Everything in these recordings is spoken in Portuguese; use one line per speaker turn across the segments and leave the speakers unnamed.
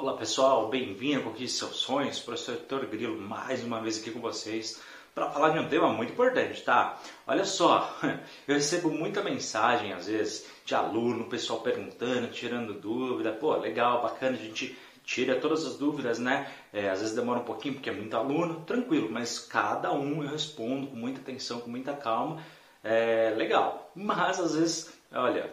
Olá pessoal, bem-vindo a Conquiste Seus Sonhos, professor Heitor Grilo, mais uma vez aqui com vocês para falar de um tema muito importante, tá? Olha só, eu recebo muita mensagem às vezes de aluno, pessoal perguntando, tirando dúvida, pô, legal, bacana, a gente tira todas as dúvidas, né? É, às vezes demora um pouquinho porque é muito aluno, tranquilo, mas cada um eu respondo com muita atenção, com muita calma, é legal. Mas às vezes Olha,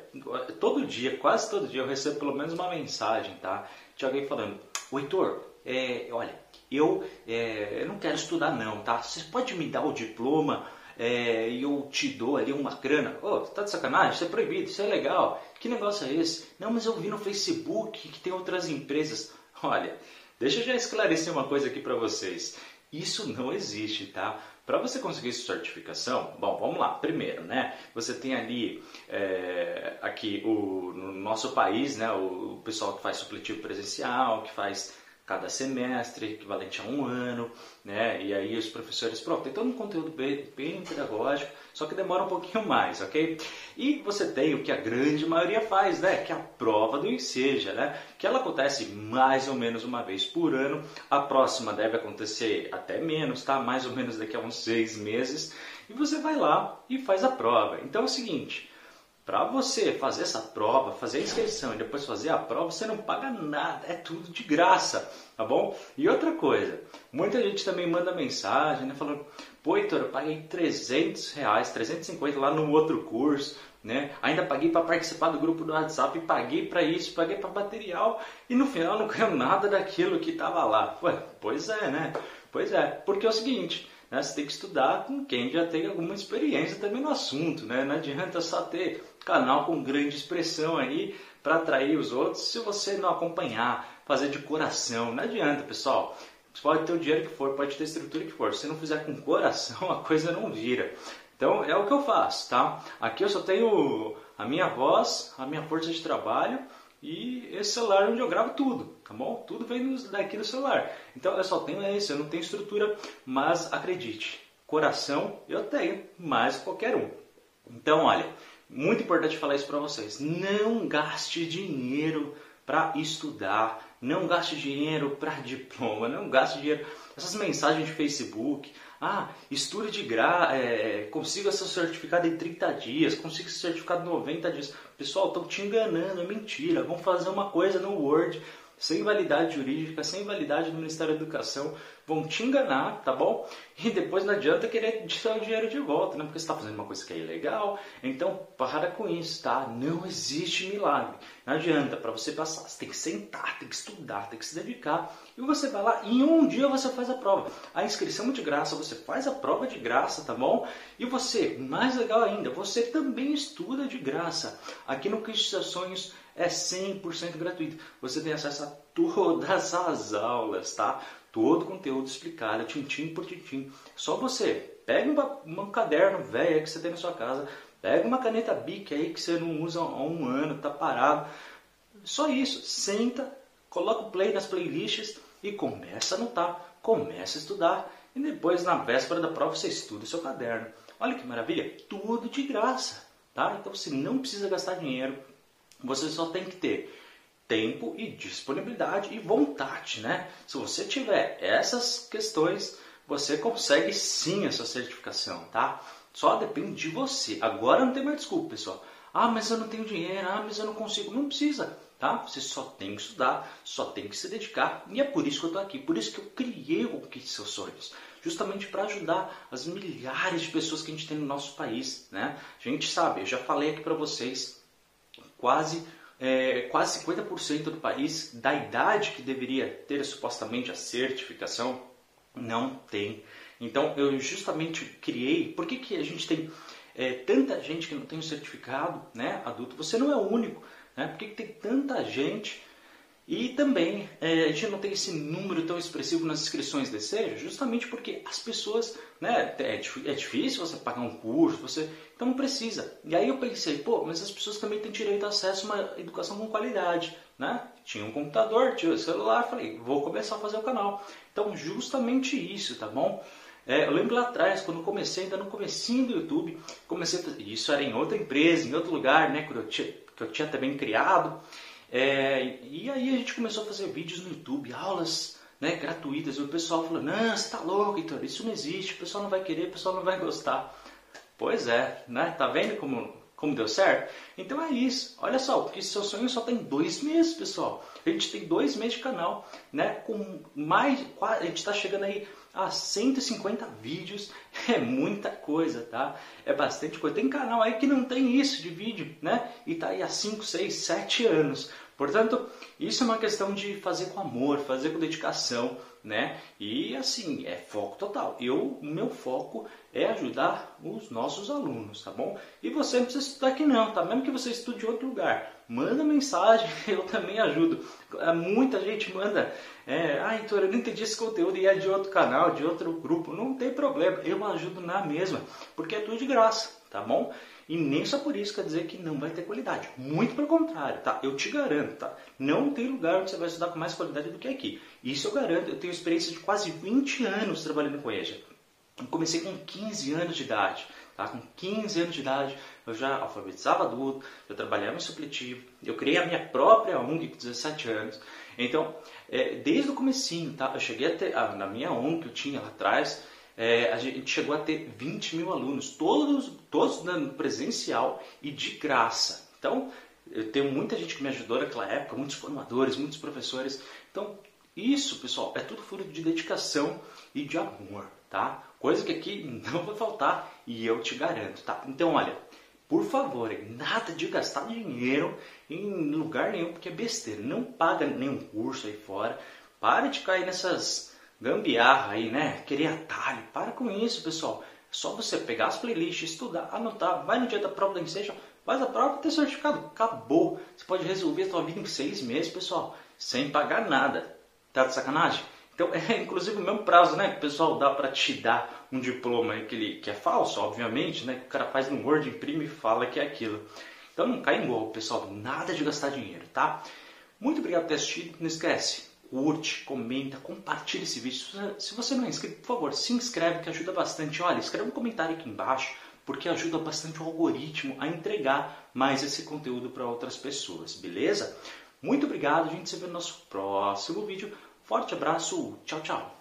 todo dia, quase todo dia eu recebo pelo menos uma mensagem, tá? De alguém falando, o Heitor, é, olha, eu, é, eu não quero estudar não, tá? Você pode me dar o diploma é, e eu te dou ali uma grana? Ô, oh, tá de sacanagem? Isso é proibido, isso é legal. Que negócio é esse? Não, mas eu vi no Facebook que tem outras empresas. Olha, deixa eu já esclarecer uma coisa aqui para vocês. Isso não existe, tá? Para você conseguir sua certificação, bom, vamos lá. Primeiro, né? Você tem ali é, aqui o no nosso país, né? O pessoal que faz supletivo presencial, que faz cada semestre, equivalente a um ano, né? E aí os professores, pronto, tem todo um conteúdo bem, bem, pedagógico, só que demora um pouquinho mais, ok? E você tem o que a grande maioria faz, né? Que é a prova do Enseja, né? Que ela acontece mais ou menos uma vez por ano. A próxima deve acontecer até menos, tá? Mais ou menos daqui a uns seis meses. E você vai lá e faz a prova. Então é o seguinte, para você fazer essa prova, fazer a inscrição e depois fazer a prova, você não paga nada, é tudo de graça, tá bom? E outra coisa, muita gente também manda mensagem, né, falando, pô, Heitor, eu paguei 300 reais, 350 lá no outro curso, né? Ainda paguei para participar do grupo do WhatsApp, paguei para isso, paguei para material e no final não ganhou nada daquilo que estava lá. Ué, pois é, né? Pois é, porque é o seguinte, né? Você tem que estudar com quem já tem alguma experiência também no assunto. Né? Não adianta só ter canal com grande expressão aí para atrair os outros se você não acompanhar, fazer de coração. Não adianta, pessoal. Você pode ter o dinheiro que for, pode ter a estrutura que for. Se não fizer com coração, a coisa não vira. Então é o que eu faço, tá? Aqui eu só tenho a minha voz, a minha força de trabalho e esse celular onde eu gravo tudo, tá bom? Tudo vem daqui do celular. Então eu só tenho esse, eu não tenho estrutura, mas acredite, coração eu tenho, mais qualquer um. Então, olha, muito importante falar isso para vocês. Não gaste dinheiro para estudar, não gaste dinheiro para diploma, não gaste dinheiro. Essas mensagens de Facebook, ah, estude de graça, é, consiga seu certificado em 30 dias, consiga seu certificado em 90 dias. Pessoal, estão te enganando, é mentira. Vão fazer uma coisa no Word, sem validade jurídica, sem validade do Ministério da Educação, vão te enganar, tá bom? E depois não adianta querer tirar o dinheiro de volta, né? Porque você está fazendo uma coisa que é ilegal. Então, para com isso, tá? Não existe milagre. Não adianta, para você passar, você tem que sentar, tem que estudar, tem que se dedicar. E você vai lá e em um dia você faz a prova. A inscrição é de graça, você faz a prova de graça, tá bom? E você, mais legal ainda, você também estuda de graça. Aqui no Cristo Sonhos é 100% gratuito. Você tem acesso a todas as aulas, tá? Todo o conteúdo explicado, tintim por tintim. Só você pega um, um caderno velho que você tem na sua casa, pega uma caneta Bic aí que você não usa há um ano, tá parado. Só isso, senta, coloca o play nas playlists e começa a anotar, começa a estudar. E depois, na véspera da prova, você estuda o seu caderno. Olha que maravilha, tudo de graça. Tá? Então você não precisa gastar dinheiro, você só tem que ter tempo e disponibilidade e vontade, né? Se você tiver essas questões, você consegue sim essa certificação, tá? Só depende de você. Agora não tem mais desculpa, pessoal. Ah, mas eu não tenho dinheiro, ah, mas eu não consigo. Não precisa, tá? Você só tem que estudar, só tem que se dedicar. E é por isso que eu estou aqui, por isso que eu criei o Conquiste Seus Sonhos. Justamente para ajudar as milhares de pessoas que a gente tem no nosso país, né? A gente sabe, eu já falei aqui para vocês, quase, é, quase 50% do país, da idade que deveria ter supostamente a certificação, não tem. Então eu justamente criei. Por que, que a gente tem é, tanta gente que não tem o certificado né, adulto? Você não é o único. Né? Por que, que tem tanta gente e também é, a gente não tem esse número tão expressivo nas inscrições de seja, justamente porque as pessoas, né, é, é, difícil você pagar um curso, você então não precisa. E aí eu pensei, pô, mas as pessoas também têm direito a acesso a uma educação com qualidade, né? Tinha um computador, tinha um celular, falei, vou começar a fazer o canal. Então justamente isso, tá bom? É, eu lembro lá atrás, quando comecei, ainda no comecinho do YouTube, comecei isso era em outra empresa, em outro lugar, né, que eu tinha, que eu tinha também criado. É, e aí a gente começou a fazer vídeos no YouTube, aulas né, gratuitas. E o pessoal falou, não, você tá louco, Heitor, isso não existe, o pessoal não vai querer, o pessoal não vai gostar. Pois é, né? Tá vendo como, como deu certo? Então é isso. Olha só, porque seu sonho só tem dois meses, pessoal. A gente tem dois meses de canal, né? Com mais. A gente está chegando aí a 150 vídeos. É muita coisa, tá? É bastante coisa. Tem canal aí que não tem isso de vídeo, né? E tá aí há 5, 6, 7 anos. Portanto, isso é uma questão de fazer com amor, fazer com dedicação, né? E assim, é foco total. Eu, meu foco é ajudar os nossos alunos, tá bom? E você não precisa estudar aqui não, tá? Mesmo que você estude em outro lugar, manda mensagem, eu também ajudo. É, muita gente manda, é, ah, então eu não entendi esse conteúdo e é de outro canal, de outro grupo. Não tem problema, eu ajudo na mesma, porque é tudo de graça, tá bom? E nem só por isso quer dizer que não vai ter qualidade. Muito pelo contrário, tá? Eu te garanto, tá? Não tem lugar onde você vai estudar com mais qualidade do que aqui. Isso eu garanto. Eu tenho experiência de quase 20 anos trabalhando com EJA. Eu comecei com 15 anos de idade. Tá? Com 15 anos de idade, eu já alfabetizava adulto, eu trabalhava em supletivo, eu criei a minha própria ONG com 17 anos. Então, é, desde o comecinho, tá? eu cheguei a ter, na minha ONG que eu tinha lá atrás, é, a gente chegou a ter 20 mil alunos, todos, todos dando presencial e de graça. Então, eu tenho muita gente que me ajudou naquela época, muitos formadores, muitos professores. Então, isso, pessoal, é tudo fruto de dedicação e de amor, tá? Coisa que aqui não vai faltar e eu te garanto, tá? Então, olha, por favor, nada de gastar dinheiro em lugar nenhum, porque é besteira. Não paga nenhum curso aí fora. Pare de cair nessas gambiarra aí, né? Querer atalho. Para com isso, pessoal. É só você pegar as playlists, estudar, anotar, vai no dia da prova da Inception, faz a prova e ter certificado. Acabou. Você pode resolver a sua vida em seis meses, pessoal, sem pagar nada. Tá de sacanagem? Então, é inclusive o mesmo prazo, né? Que o pessoal dá para te dar um diploma que, ele, que é falso, obviamente, né? Que o cara faz no Word, imprime e fala que é aquilo. Então não cai em gol, pessoal. Nada de gastar dinheiro, tá? Muito obrigado por ter assistido. Não esquece, curte, comenta, compartilha esse vídeo. Se você não é inscrito, por favor, se inscreve que ajuda bastante. Olha, escreve um comentário aqui embaixo, porque ajuda bastante o algoritmo a entregar mais esse conteúdo para outras pessoas, beleza? Muito obrigado, a gente se vê no nosso próximo vídeo. Forte abraço, tchau, tchau!